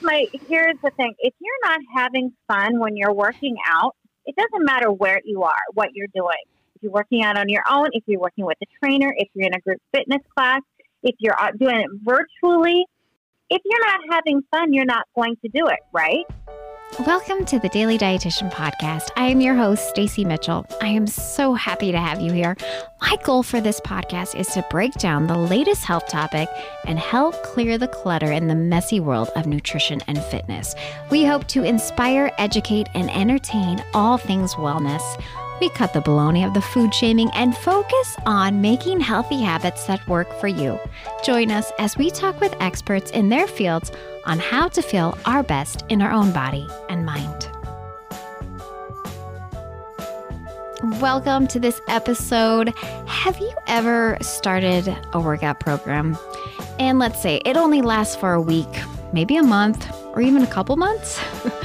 My here's the thing: if you're not having fun when you're working out, it doesn't matter where you are, what you're doing. If you're working out on your own, if you're working with a trainer, if you're in a group fitness class, if you're doing it virtually, if you're not having fun, you're not going to do it, right? Welcome to the Daily Dietitian Podcast. I am your host, Stacy Mitchell. I am so happy to have you here. My goal for this podcast is to break down the latest health topic and help clear the clutter in the messy world of nutrition and fitness. We hope to inspire, educate, and entertain all things wellness. We cut the baloney of the food shaming and focus on making healthy habits that work for you. Join us as we talk with experts in their fields on how to feel our best in our own body and mind. Welcome to this episode. Have you ever started a workout program? And let's say it only lasts for a week, maybe a month, or even a couple months?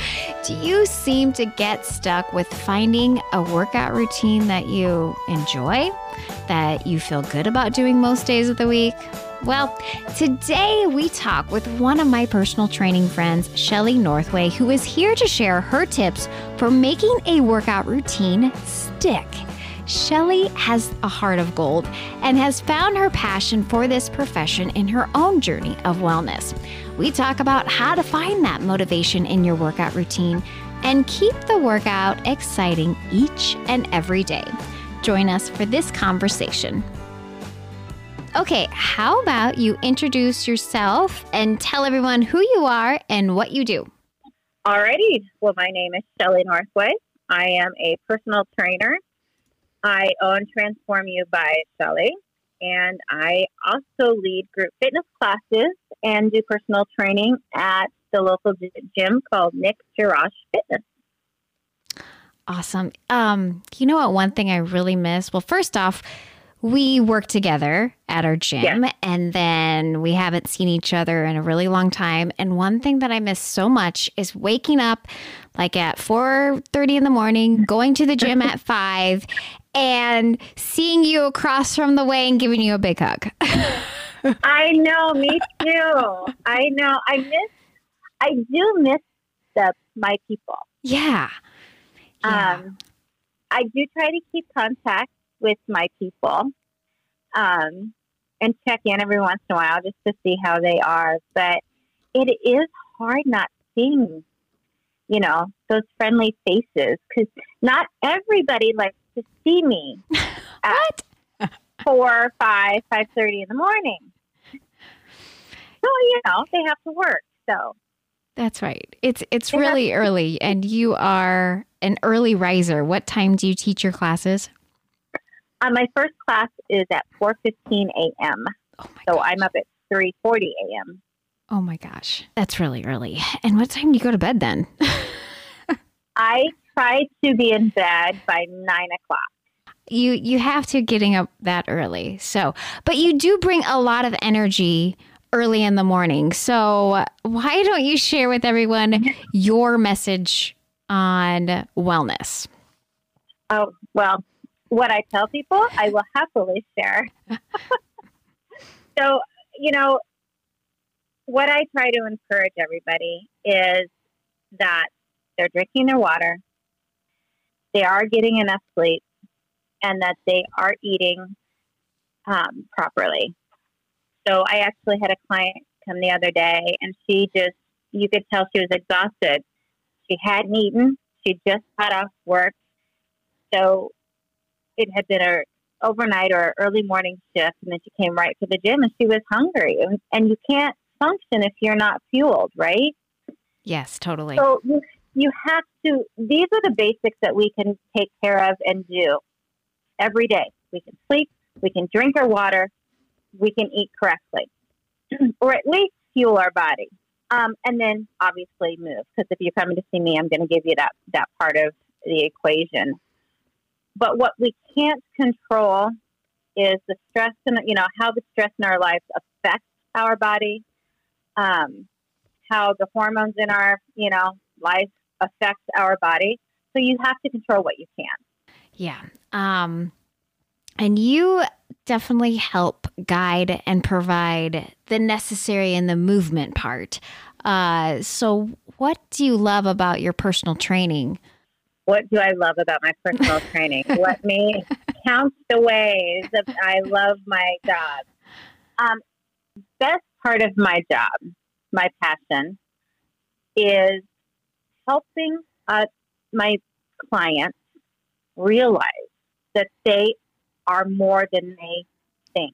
Do you seem to get stuck with finding a workout routine that you enjoy, that you feel good about doing most days of the week? Well, today we talk with one of my personal training friends, Shelly Northway, who is here to share her tips for making a workout routine stick. Shelly has a heart of gold and has found her passion for this profession in her own journey of wellness. We talk about how to find that motivation in your workout routine and keep the workout exciting each and every day. Join us for this conversation. Okay, how about you introduce yourself and tell everyone who you are and what you do? Alrighty. Well, my name is Shelly Northway. I am a personal trainer I own Transform You by Shelly, and I also lead group fitness classes and do personal training at the local gym called Nick Jirash Fitness. Awesome. Um, you know what? One thing I really miss. Well, first off, we work together at our gym yeah. and then we haven't seen each other in a really long time and one thing that i miss so much is waking up like at 4.30 in the morning going to the gym at 5 and seeing you across from the way and giving you a big hug. I know, me too. I know. I miss I do miss the my people. Yeah. yeah. Um I do try to keep contact with my people. Um and check in every once in a while just to see how they are. But it is hard not seeing, you know, those friendly faces because not everybody likes to see me at four, five, five thirty in the morning. So you know they have to work. So that's right. It's it's they really have- early, and you are an early riser. What time do you teach your classes? Uh, my first class is at four fifteen a.m. Oh so gosh. I'm up at three forty a.m. Oh my gosh, that's really early. And what time do you go to bed then? I try to be in bed by nine o'clock. You you have to getting up that early. So, but you do bring a lot of energy early in the morning. So, why don't you share with everyone your message on wellness? Oh, well, what I tell people, I will happily share. so, you know, what I try to encourage everybody is that they're drinking their water, they are getting enough sleep and that they are eating um, properly. So I actually had a client come the other day and she just, you could tell she was exhausted. She hadn't eaten. She just got off work. So it had been a overnight or early morning shift and then she came right to the gym and she was hungry and, and you can't function if you're not fueled, right? Yes, totally. So you you have to, these are the basics that we can take care of and do every day. We can sleep, we can drink our water, we can eat correctly, or at least fuel our body. Um, and then obviously move, because if you're coming to see me, I'm going to give you that, that part of the equation. But what we can't control is the stress and you know how the stress in our lives affects our body, um, how the hormones in our you know life affects our body. So you have to control what you can. Yeah. Um, and you definitely help guide and provide the necessary and the movement part Uh, so, what do you love about your personal training? What do I love about my personal training? Let me count the ways that I love my job. Um, best part of my job, my passion, is helping uh, my clients realize that they are more than they think.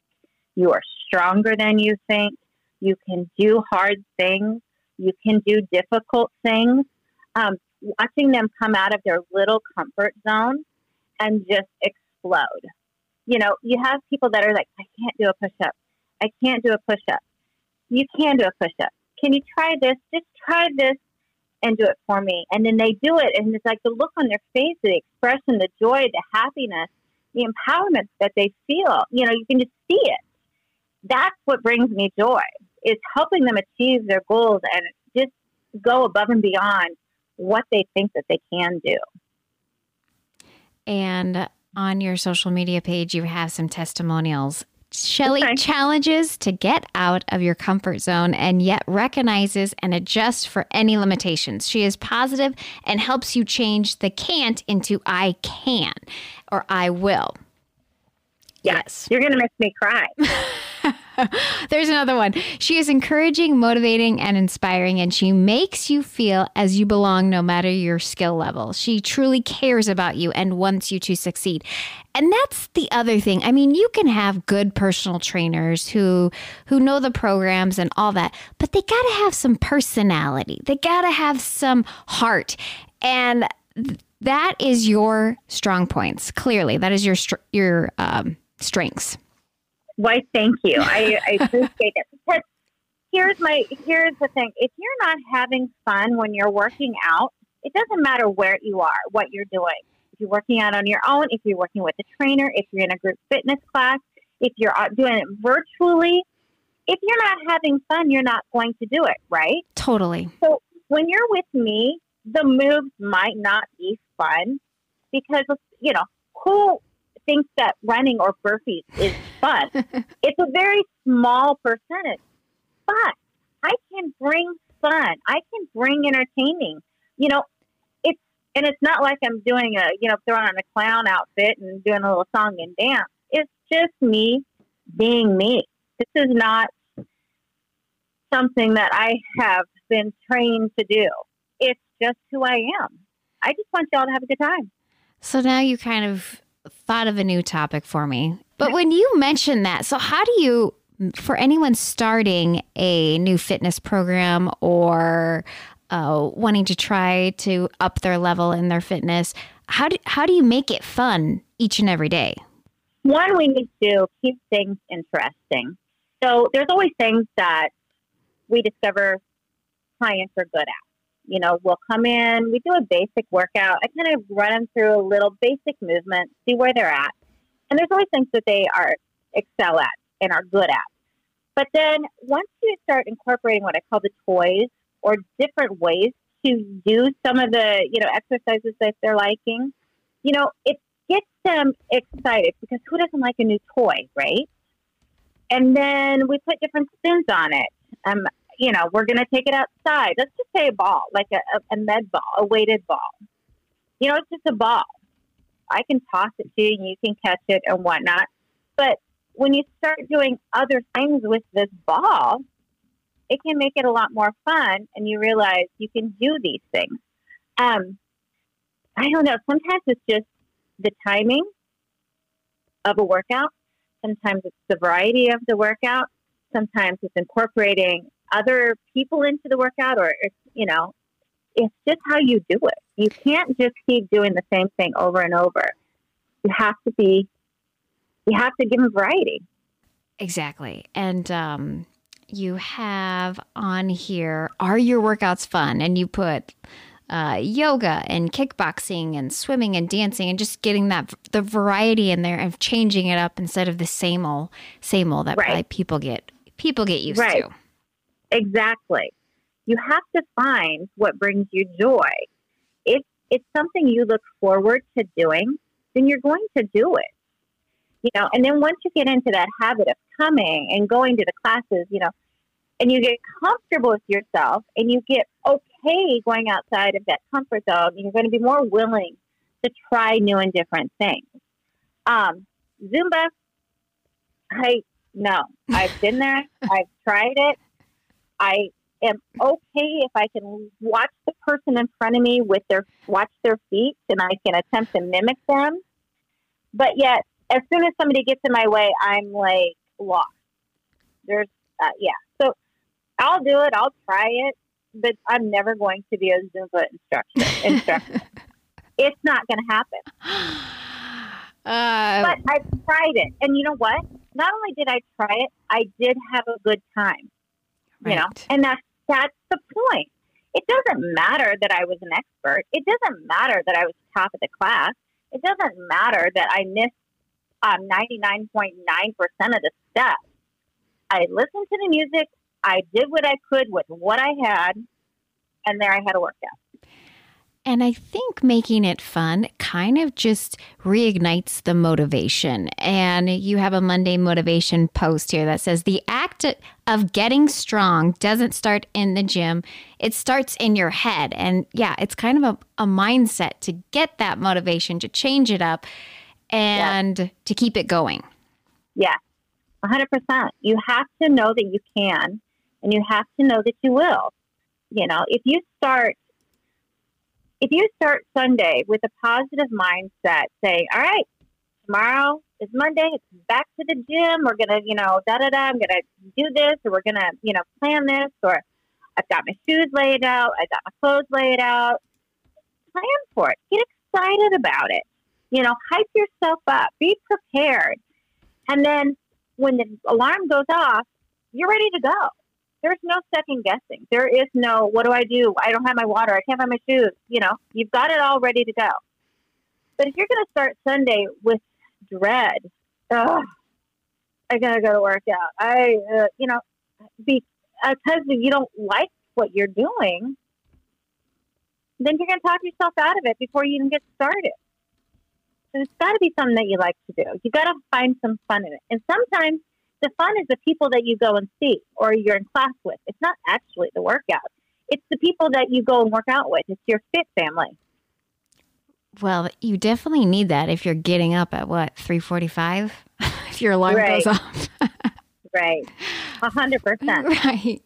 You are stronger than you think. You can do hard things. You can do difficult things. Um, watching them come out of their little comfort zone and just explode. You know, you have people that are like, I can't do a push up. I can't do a push up. You can do a push up. Can you try this? Just try this and do it for me. And then they do it, and it's like the look on their face, the expression, the joy, the happiness, the empowerment that they feel. You know, you can just see it. That's what brings me joy. Is helping them achieve their goals and just go above and beyond what they think that they can do. And on your social media page, you have some testimonials. Shelly Okay. challenges to get out of your comfort zone and yet recognizes and adjusts for any limitations. She is positive and helps you change the can't into I can or I will. Yes. You're going to make me cry. There's another one. She is encouraging, motivating, and inspiring, and she makes you feel as you belong no matter your skill level. She truly cares about you and wants you to succeed. And that's the other thing. I mean, you can have good personal trainers who who know the programs and all that, but they got to have some personality. They got to have some heart. And th- that is your strong points. Clearly, that is your your um, strengths. Why, thank you. I, I appreciate it. Because here's my here's the thing. If you're not having fun when you're working out, it doesn't matter where you are, what you're doing. If you're working out on your own, if you're working with a trainer, if you're in a group fitness class, if you're doing it virtually, if you're not having fun, you're not going to do it, right? Totally. So when you're with me, the moves might not be fun because you know who thinks that running or burpees is fun. it's a very small percentage, but I can bring fun. I can bring entertaining. You know, it's and it's not like I'm doing a you know throwing on a clown outfit and doing a little song and dance. It's just me being me. This is not something that I have been trained to do. It's just who I am. I just want y'all to have a good time. So now you kind of thought of a new topic for me. But when you mentioned that, so how do you, for anyone starting a new fitness program or uh, wanting to try to up their level in their fitness, how do, how do you make it fun each and every day? One, we need to keep things interesting. So there's always things that we discover clients are good at. You know, we'll come in, we do a basic workout. I kind of run them through a little basic movement, see where they're at. And there's always things that they are excel at and are good at. But then once you start incorporating what I call the toys or different ways to do some of the, you know, exercises that they're liking, you know, it gets them excited because who doesn't like a new toy, right? And then we put different spins on it. Um, you know, we're going to take it outside. Let's just say a ball, like a, a, med ball, a weighted ball. You know, it's just a ball. I can toss it to you and you can catch it and whatnot. But when you start doing other things with this ball, it can make it a lot more fun and you realize you can do these things. Um, I don't know. Sometimes it's just the timing of a workout. Sometimes it's the variety of the workout. Sometimes it's incorporating other people into the workout or, it's, you know, it's just how you do it. You can't just keep doing the same thing over and over. You have to be, you have to give them variety. Exactly. And um, you have on here, are your workouts fun? And you put uh, yoga and kickboxing and swimming and dancing and just getting that the variety in there and changing it up instead of the same old same old that Right. people get people get used Right. to. Exactly. You have to find what brings you joy. If it's something you look forward to doing, then you're going to do it. You know, and then once you get into that habit of coming and going to the classes, you know, and you get comfortable with yourself and you get okay going outside of that comfort zone, you're going to be more willing to try new and different things. Um, Zumba, I no, I've been there, I've tried it. I am okay if I can watch the person in front of me with their watch their feet and I can attempt to mimic them. But yet, as soon as somebody gets in my way, I'm like lost. There's, uh, yeah. So I'll do it. I'll try it, but I'm never going to be a Zumba instructor. instructor. it's not going to happen. Uh, but I've tried it, and you know what? Not only did I try it, I did have a good time. Right. You know, and that's that's the point. It doesn't matter that I was an expert. It doesn't matter that I was top of the class. It doesn't matter that I missed um, 99.9% of the steps. I listened to the music. I did what I could with what I had, and there I had a workout. And I think making it fun kind of just reignites the motivation. And you have a Monday motivation post here that says the act of getting strong doesn't start in the gym, it starts in your head. And yeah, it's kind of a, a mindset to get that motivation, to change it up, and yeah. to keep it going. Yeah, 100%. You have to know that you can, and you have to know that you will. You know, if you start if you start Sunday with a positive mindset, say, all right, tomorrow is Monday, it's back to the gym. We're to, you know, da da da, I'm to do this, or we're to, you know, plan this, or I've got my shoes laid out, I got my clothes laid out. Plan for it. Get excited about it. You know, hype yourself up, be prepared. And then when the alarm goes off, you're ready to go. There's no second guessing. There is no, what do I do? I don't have my water. I can't find my shoes. You know, you've got it all ready to go. But if you're going to start Sunday with dread, oh, I got to go to work out. I, uh, you know, because you don't like what you're doing, then you're going to talk yourself out of it before you even get started. So it's got to be something that you like to do. You got to find some fun in it. And sometimes the fun is the people that you go and see or you're in class with. It's not actually the workout. It's the people that you go and work out with. It's your fit family. Well, you definitely need that if you're getting up at what, 345? if your alarm right. goes off. right. A hundred percent. Right.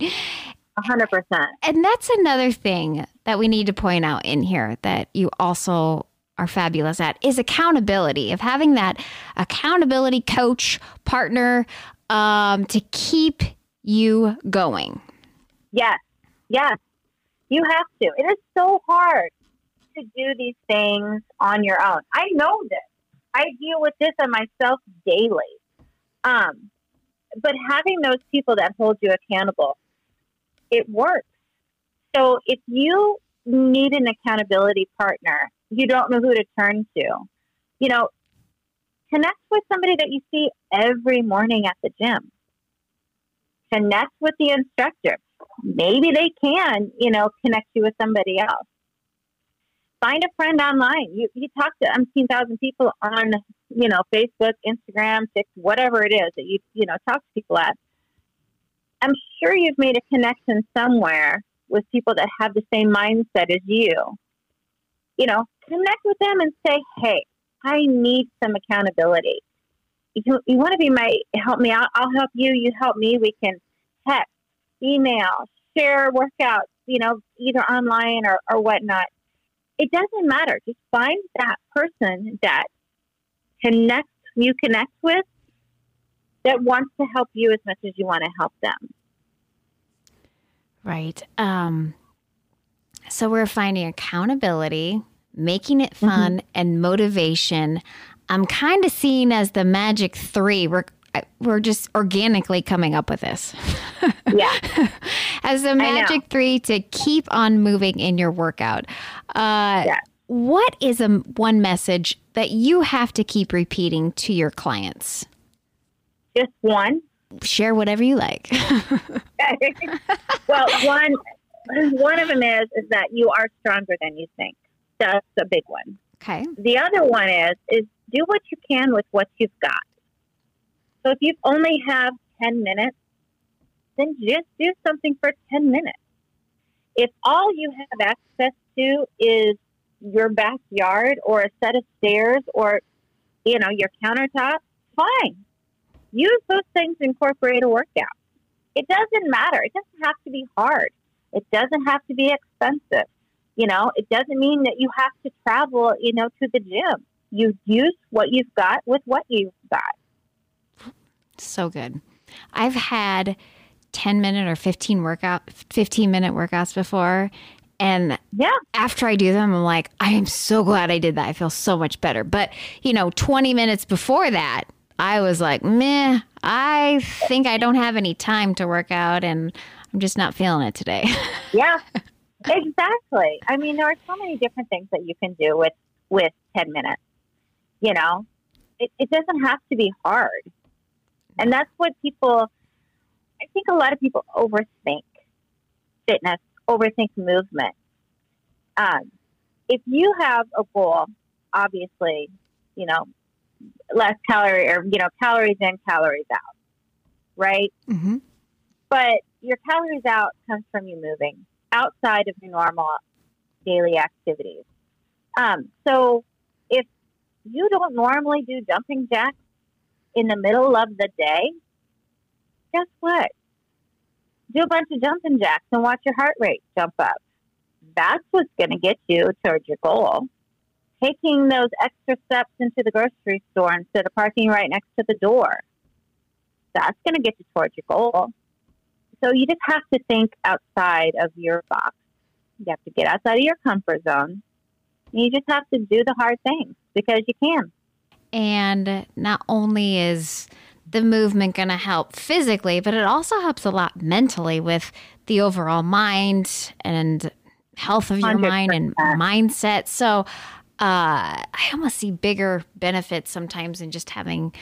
A hundred percent. And that's another thing that we need to point out in here that you also are fabulous at is accountability of having that accountability coach partner um, to keep you going. Yes, yes, you have to. It is so hard to do these things on your own. I know this. I deal with this on myself daily. Um, but having those people that hold you accountable, it works. So if you need an accountability partner, you don't know who to turn to. You know, connect with somebody that you see every morning at the gym. Connect with the instructor. Maybe they can, you know, connect you with somebody else. Find a friend online. You, you talk to umpteen thousand people on, you know, Facebook, Instagram, TikTok, whatever it is that you, you know, talk to people at. I'm sure you've made a connection somewhere with people that have the same mindset as you. You know, connect with them and say, hey, I need some accountability. You, you want to be my help me out? I'll help you. You help me. We can text, email, share workouts, you know, either online or, or whatnot. It doesn't matter. Just find that person that connects you connect with that wants to help you as much as you want to help them. Right. Um, so we're finding accountability making it fun, mm-hmm. and motivation. I'm kind of seeing as the magic three. We're we're just organically coming up with this. Yeah. as the magic three to keep on moving in your workout. Uh, yeah. What is a one message that you have to keep repeating to your clients? Just one. Share whatever you like. well, one one of them is is that you are stronger than you think. That's a big one. Okay. The other one is is do what you can with what you've got. So if you only have ten minutes, then just do something for 10 minutes. If all you have access to is your backyard or a set of stairs or, you know, your countertop, fine. Use those things to incorporate a workout. It doesn't matter. It doesn't have to be hard. It doesn't have to be expensive. You know, it doesn't mean that you have to travel, you know, to the gym. You use what you've got with what you've got. So good. I've had 10 minute or 15 workout 15 minute workouts before and yeah after i do them i'm like i am so glad i did that i feel so much better but you know 20 minutes before that i was like meh i think i don't have any time to work out and i'm just not feeling it today yeah exactly i mean there are so many different things that you can do with with 10 minutes you know it, it doesn't have to be hard and that's what people I think a lot of people overthink fitness, overthink movement. Um, if you have a goal, obviously, you know, less calorie or, you know, calories in, calories out, right? mm-hmm. But your calories out comes from you moving outside of your normal daily activities. Um, so if you don't normally do jumping jacks in the middle of the day, guess what? Do a bunch of jumping jacks and watch your heart rate jump up. That's what's going to get you towards your goal. Taking those extra steps into the grocery store instead of parking right next to the door. That's going to get you towards your goal. So you just have to think outside of your box. You have to get outside of your comfort zone. You just have to do the hard things because you can. And not only is the movement going to help physically, but it also helps a lot mentally with the overall mind and health of your 100%. mind and mindset. So uh, I almost see bigger benefits sometimes in just having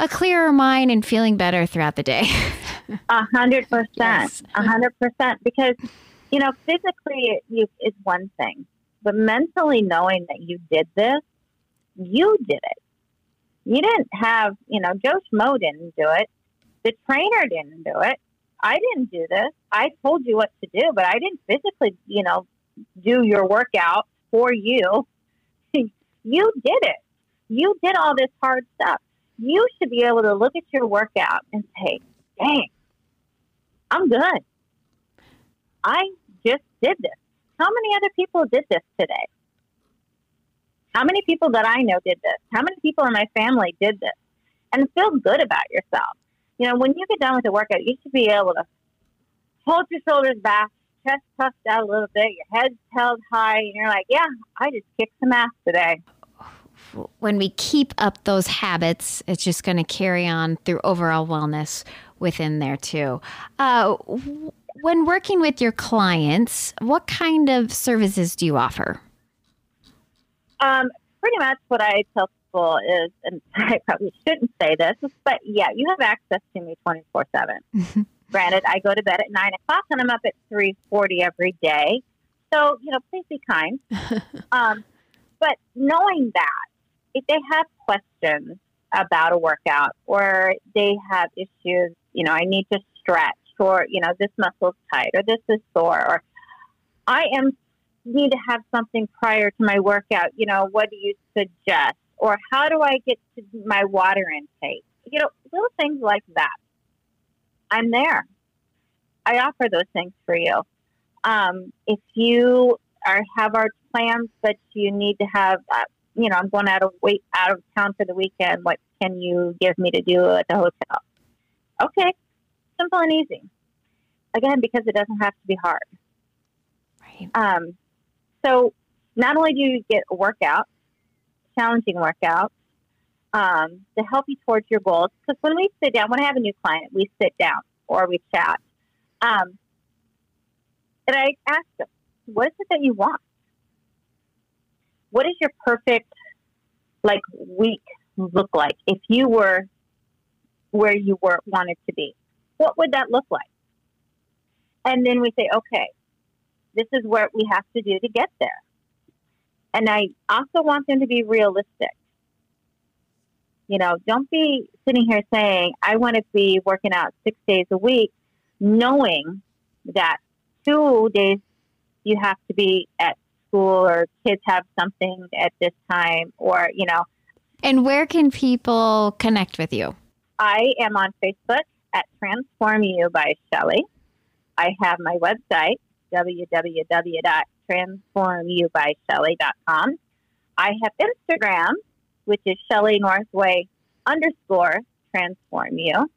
a clearer mind and feeling better throughout the day. A hundred percent, a hundred percent. Because you know, physically you is one thing, but mentally knowing that you did this, you did it you didn't have, you know, Joe Schmo didn't do it. The trainer didn't do it. I didn't do this. I told you what to do, but I didn't physically, you know, do your workout for you. you did it. You did all this hard stuff. You should be able to look at your workout and say, dang, I'm good. I just did this. How many other people did this today? How many people that I know did this? How many people in my family did this? And feel good about yourself. You know, when you get done with the workout, you should be able to hold your shoulders back, chest puffed out a little bit, your head's held high, and you're like, yeah, I just kicked some ass today. When we keep up those habits, it's just going to carry on through overall wellness within there too. Uh, when working with your clients, what kind of services do you offer? Um, pretty much what I tell people is, and I probably shouldn't say this, but yeah, you have access to me 24 7. Granted, I go to bed at 9 o'clock and I'm up at 3.40 every day. So, you know, please be kind. um, but knowing that, if they have questions about a workout or they have issues, you know, I need to stretch or, you know, this muscle's tight or this is sore or I am need to have something prior to my workout. You know, what do you suggest? Or how do I get to my water intake? You know, little things like that. I'm there. I offer those things for you. Um, if you are have our plans that you need to have, uh, you know, I'm going out of wait out of town for the weekend. What can you give me to do at the hotel? Okay, simple and easy. Again, because it doesn't have to be hard. Right. Um, so not only do you get a workout, challenging workout, um, to help you towards your goals, because when we sit down, when I have a new client, we sit down or we chat. Um, and I ask them, what is it that you want? What is your perfect like week look like if you were where you were wanted to be? What would that look like? And then we say, okay, this is what we have to do to get there. And I also want them to be realistic. You know, don't be sitting here saying, I want to be working out six days a week knowing that two days you have to be at school or kids have something at this time or, you know. And where can people connect with you? I am on Facebook at Transform You by Shelly. I have my website, www.transformyoubyshelly.com. I have Instagram, which is Shelly Northway underscore transform you.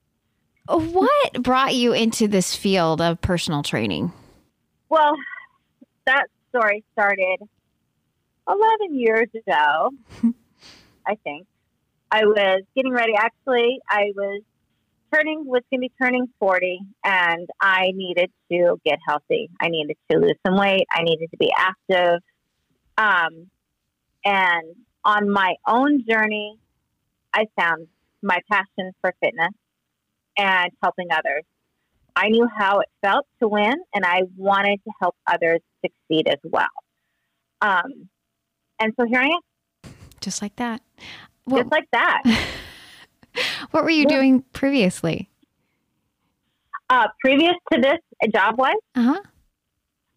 What brought you into this field of personal training? Well, that story started 11 years ago, I think. I was getting ready. Actually, I was turning, was going to be turning 40, and I needed to get healthy. I needed to lose some weight. I needed to be active. Um, and on my own journey, I found my passion for fitness and helping others. I knew how it felt to win, and I wanted to help others succeed as well. Um, and so here I am. Just like that. What, Just like that. what were you yeah. doing previously? Uh, previous to this, job wise? Uh-huh.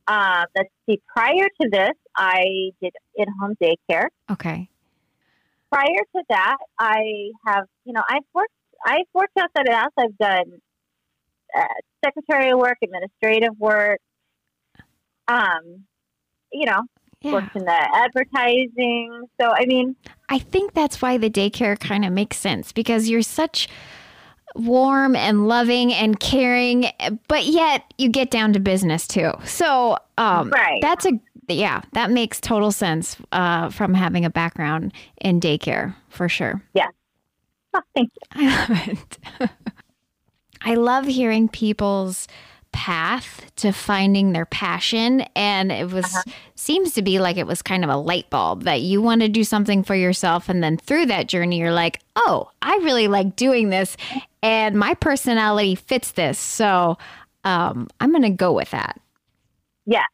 Uh, let's see. Prior to this, I did in-home daycare. Okay. Prior to that, I have, you know, I've worked, I've worked outside of the house. I've done uh, secretarial work, administrative work. Um, you know, yeah. worked in the advertising. So, I mean, I think that's why the daycare kind of makes sense because you're such warm and loving and caring, but yet you get down to business too. So, um, right. that's a yeah, that makes total sense uh, from having a background in daycare for sure. Yeah. Oh, thank you. I love it. I love hearing people's path to finding their passion and it was uh-huh. seems to be like it was kind of a light bulb that you want to do something for yourself and then through that journey you're like oh i really like doing this and my personality fits this so um, i'm gonna go with that. Yeah.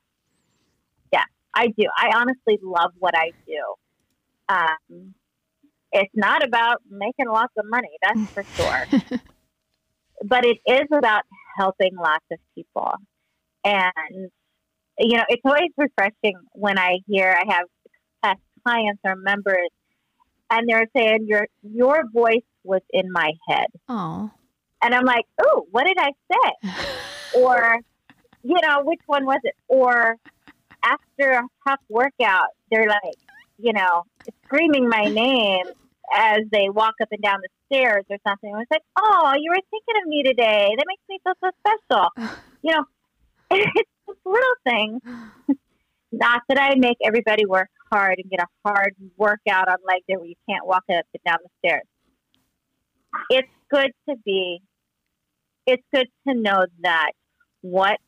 Yeah i do. I honestly love what i do. Um, it's not about making lots of money that's for sure. But it is about helping lots of people. And, you know, it's always refreshing when I hear I have past clients or members and they're saying your your voice was in my head. Oh. And I'm like, oh, what did I say? or, you know, which one was it? Or after a tough workout, they're like, you know, screaming my name as they walk up and down the stairs or something. I was like, oh, you were thinking of me today. That makes me feel so special. you know, it's little things. Not that I make everybody work hard and get a hard workout on leg day where you can't walk up and down the stairs. It's good to be, it's good to know that what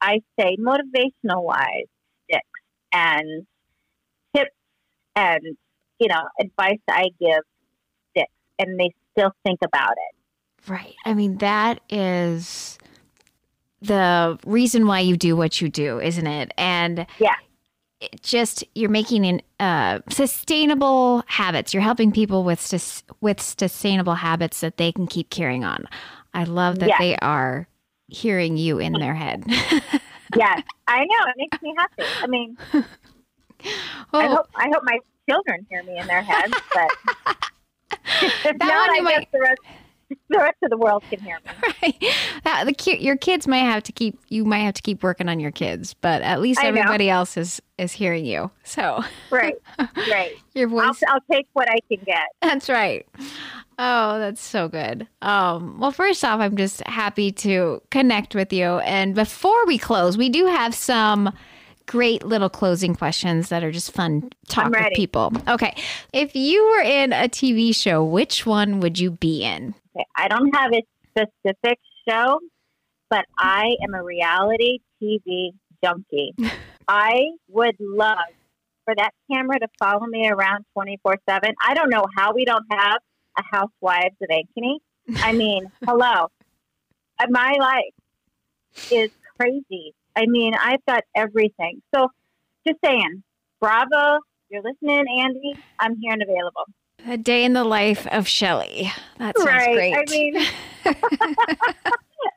I say motivational wise sticks and tips and you know, advice I give sticks and they still think about it. Right. I mean, that is the reason why you do what you do, isn't it? And yeah. It just you're making an uh, sustainable habits. You're helping people with sus- with sustainable habits that they can keep carrying on. I love that they are hearing you in their head. yes, I know. It makes me happy. I mean, I hope I hope my children hear me in their heads, but if not, I might... guess the rest the rest of the world can hear me. Right. The your kids might have to keep you might have to keep working on your kids, but at least everybody else is is hearing you. So right, right. your voice. I'll, I'll, take what I can get. That's right. Oh, that's so good. Um, well, first off, I'm just happy to connect with you. And before we close, we do have some great little closing questions that are just fun talk with people. Okay. If you were in a TV show, which one would you be in? Okay. I don't have a specific show, but I am a reality TV junkie. I would love for that camera to follow me around 24 7. I don't know how we don't have a Housewives of Ankeny. I mean, hello. Uh, my life is crazy I mean, I've got everything. So just saying, bravo. You're listening, Andy. I'm here and available. A day in the life of Shelly. That sounds right. great. I mean,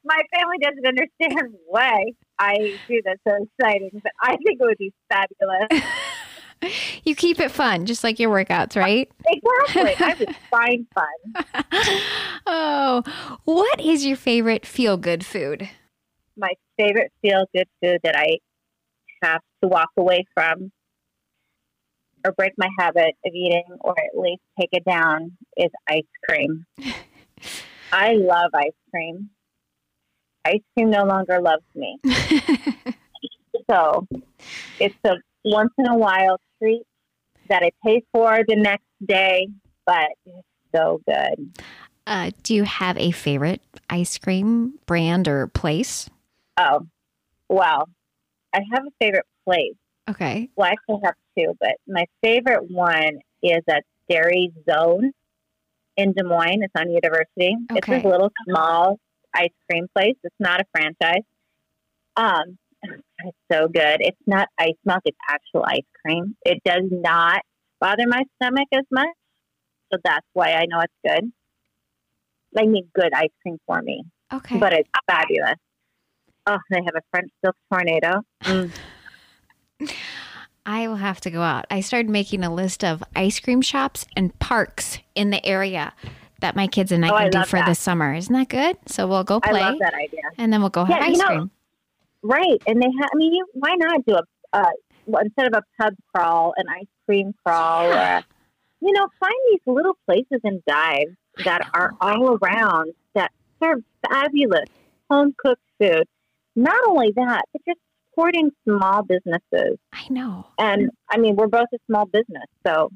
my family doesn't understand why I do this so exciting, but I think it would be fabulous. you keep it fun, just like your workouts, right? Exactly. I would find fun. oh, what is your favorite feel good food? My favorite feel good food that I have to walk away from or break my habit of eating or at least take it down is ice cream. I love ice cream. Ice cream no longer loves me. so it's a once in a while treat that I pay for the next day, but it's so good. Uh, do you have a favorite ice cream brand or place? Oh, well, I have a favorite place. Okay. Well, I actually have two, but my favorite one is at Dairy Zone in Des Moines. It's on University. Okay. It's this little small ice cream place. It's not a franchise. Um, it's so good. It's not ice milk, it's actual ice cream. It does not bother my stomach as much. So that's why I know it's good. I need good ice cream for me, Okay. but it's fabulous. Oh, they have a French silk tornado. Mm. I will have to go out. I started making a list of ice cream shops and parks in the area that my kids and I Oh, can I do for that. the summer. Isn't that good? So we'll go play. I love that idea. and then we'll go have Yeah, you ice know, cream. Right, and they have. I mean, you, why not do a uh, instead of a pub crawl, an ice cream crawl, or a, you know, find these little places and dives that are all around that serve fabulous home cooked food. Not only that, but just supporting small businesses. I know. And I mean, we're both a small business, so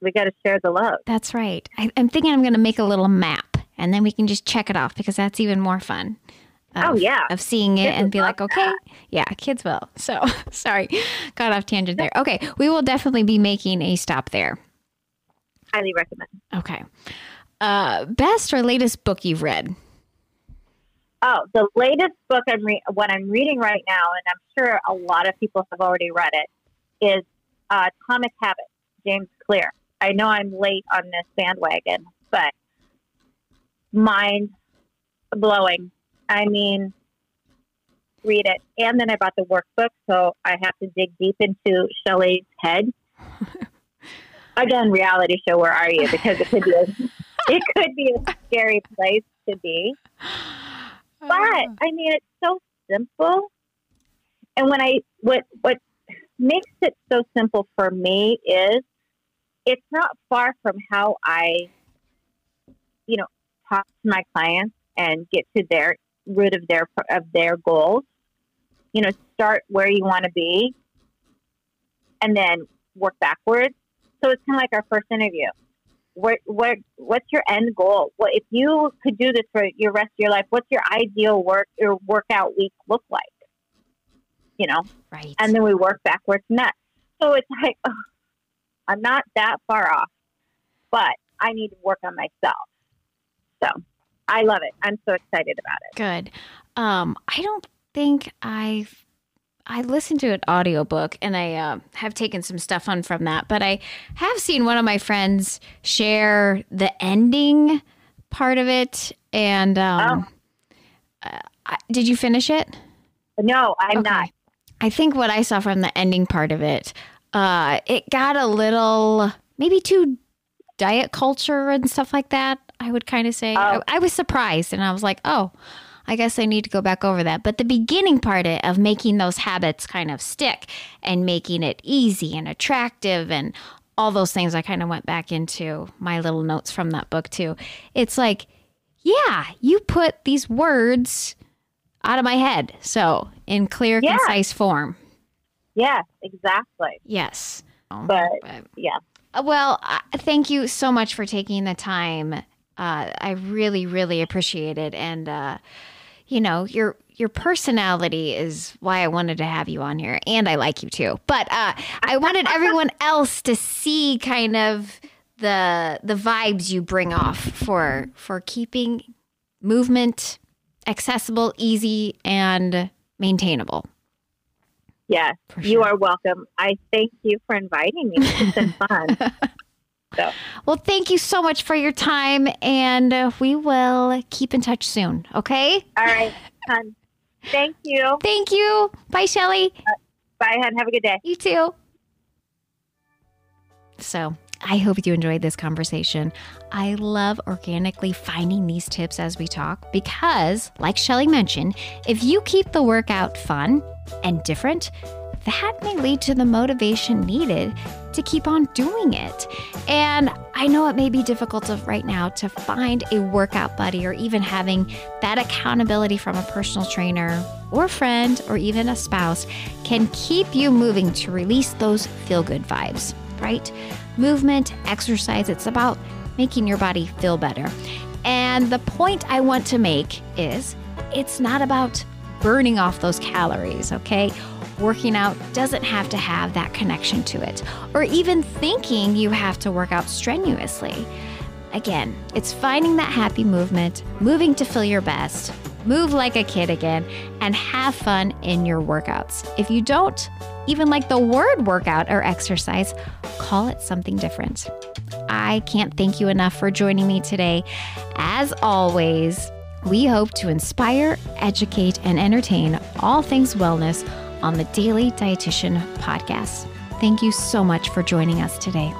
we got to share the love. That's right. I, I'm thinking I'm going to make a little map and then we can just check it off because that's even more fun. of- Oh, yeah. Of seeing it Kids and be like, okay, yeah, kids will. So sorry, got off tangent there. Okay, we will definitely be making a stop there. Highly recommend. Okay. Uh, best or latest book you've read? Oh, the latest book I'm re- what I'm reading right now, and I'm sure a lot of people have already read it, is uh, Atomic Habits, James Clear. I know I'm late on this bandwagon, but mind blowing. I mean, read it, and then I bought the workbook, so I have to dig deep into Shelly's head. Again, reality show. Where are you? Because it could be a, it could be a scary place to be. Oh, but I mean, it's so simple. And when I what what makes it so simple for me is it's not far from how I, you know, talk to my clients and get to their root of their of their goals. You know, start where you want to be, and then work backwards. So it's kind of like our first interview what what what's your end goal? What if you could do this for your rest of your life? What's your ideal work your workout week look like? You know, right. and then we work backwards from that. So it's like ugh, I'm not that far off, but I need to work on myself. So I love it. I'm so excited about it. Good. Um, I don't think I've I listened to an audiobook and I uh, have taken some stuff on from that, but I have seen one of my friends share the ending part of it. And um, uh, did you finish it? No, I'm Okay. not. I think what I saw from the ending part of it, uh, it got a little maybe too diet culture and stuff like that. I would kind of say I, Oh. I was surprised, and I was like, oh, I guess I need to go back over that. But the beginning part of, making those habits kind of stick and making it easy and attractive and all those things, I kind of went back into my little notes from that book too. It's like, yeah, you put these words out of my head. So in clear, Yeah. concise form. Yes, exactly. Yes. But yeah, Uh, Well, uh, thank you so much for taking the time. Uh, I really, really appreciate it. And, uh, you know, your your personality is why I wanted to have you on here, and I like you too. But uh, I wanted everyone else to see kind of the the vibes you bring off for for keeping movement accessible, easy, and maintainable. yes. For You are welcome. I thank you for inviting me. It's been fun. So, Well, thank you so much for your time, and uh, we will keep in touch soon. Okay. all right, hon. Thank you. Thank you. Bye, Shelly. Bye, hon. Have a good day. You too. So, I hope you enjoyed this conversation. I love organically finding these tips as we talk because, like Shelly mentioned, if you keep the workout fun and different, that may lead to the motivation needed to keep on doing it. And I know it may be difficult to, right now to find a workout buddy or even having that accountability from a personal trainer or friend or even a spouse can keep you moving to release those feel good vibes, right? Movement, exercise, it's about making your body feel better. And the point I want to make is it's not about burning off those calories, okay? Working out doesn't have to have that connection to it, or even thinking you have to work out strenuously. Again, it's finding that happy movement, moving to feel your best, move like a kid again, and have fun in your workouts. If you don't even like the word workout or exercise, call it something different. I can't thank you enough for joining me today. As always, we hope to inspire, educate, and entertain all things wellness on the Daily Dietitian podcast. Thank you so much for joining us today.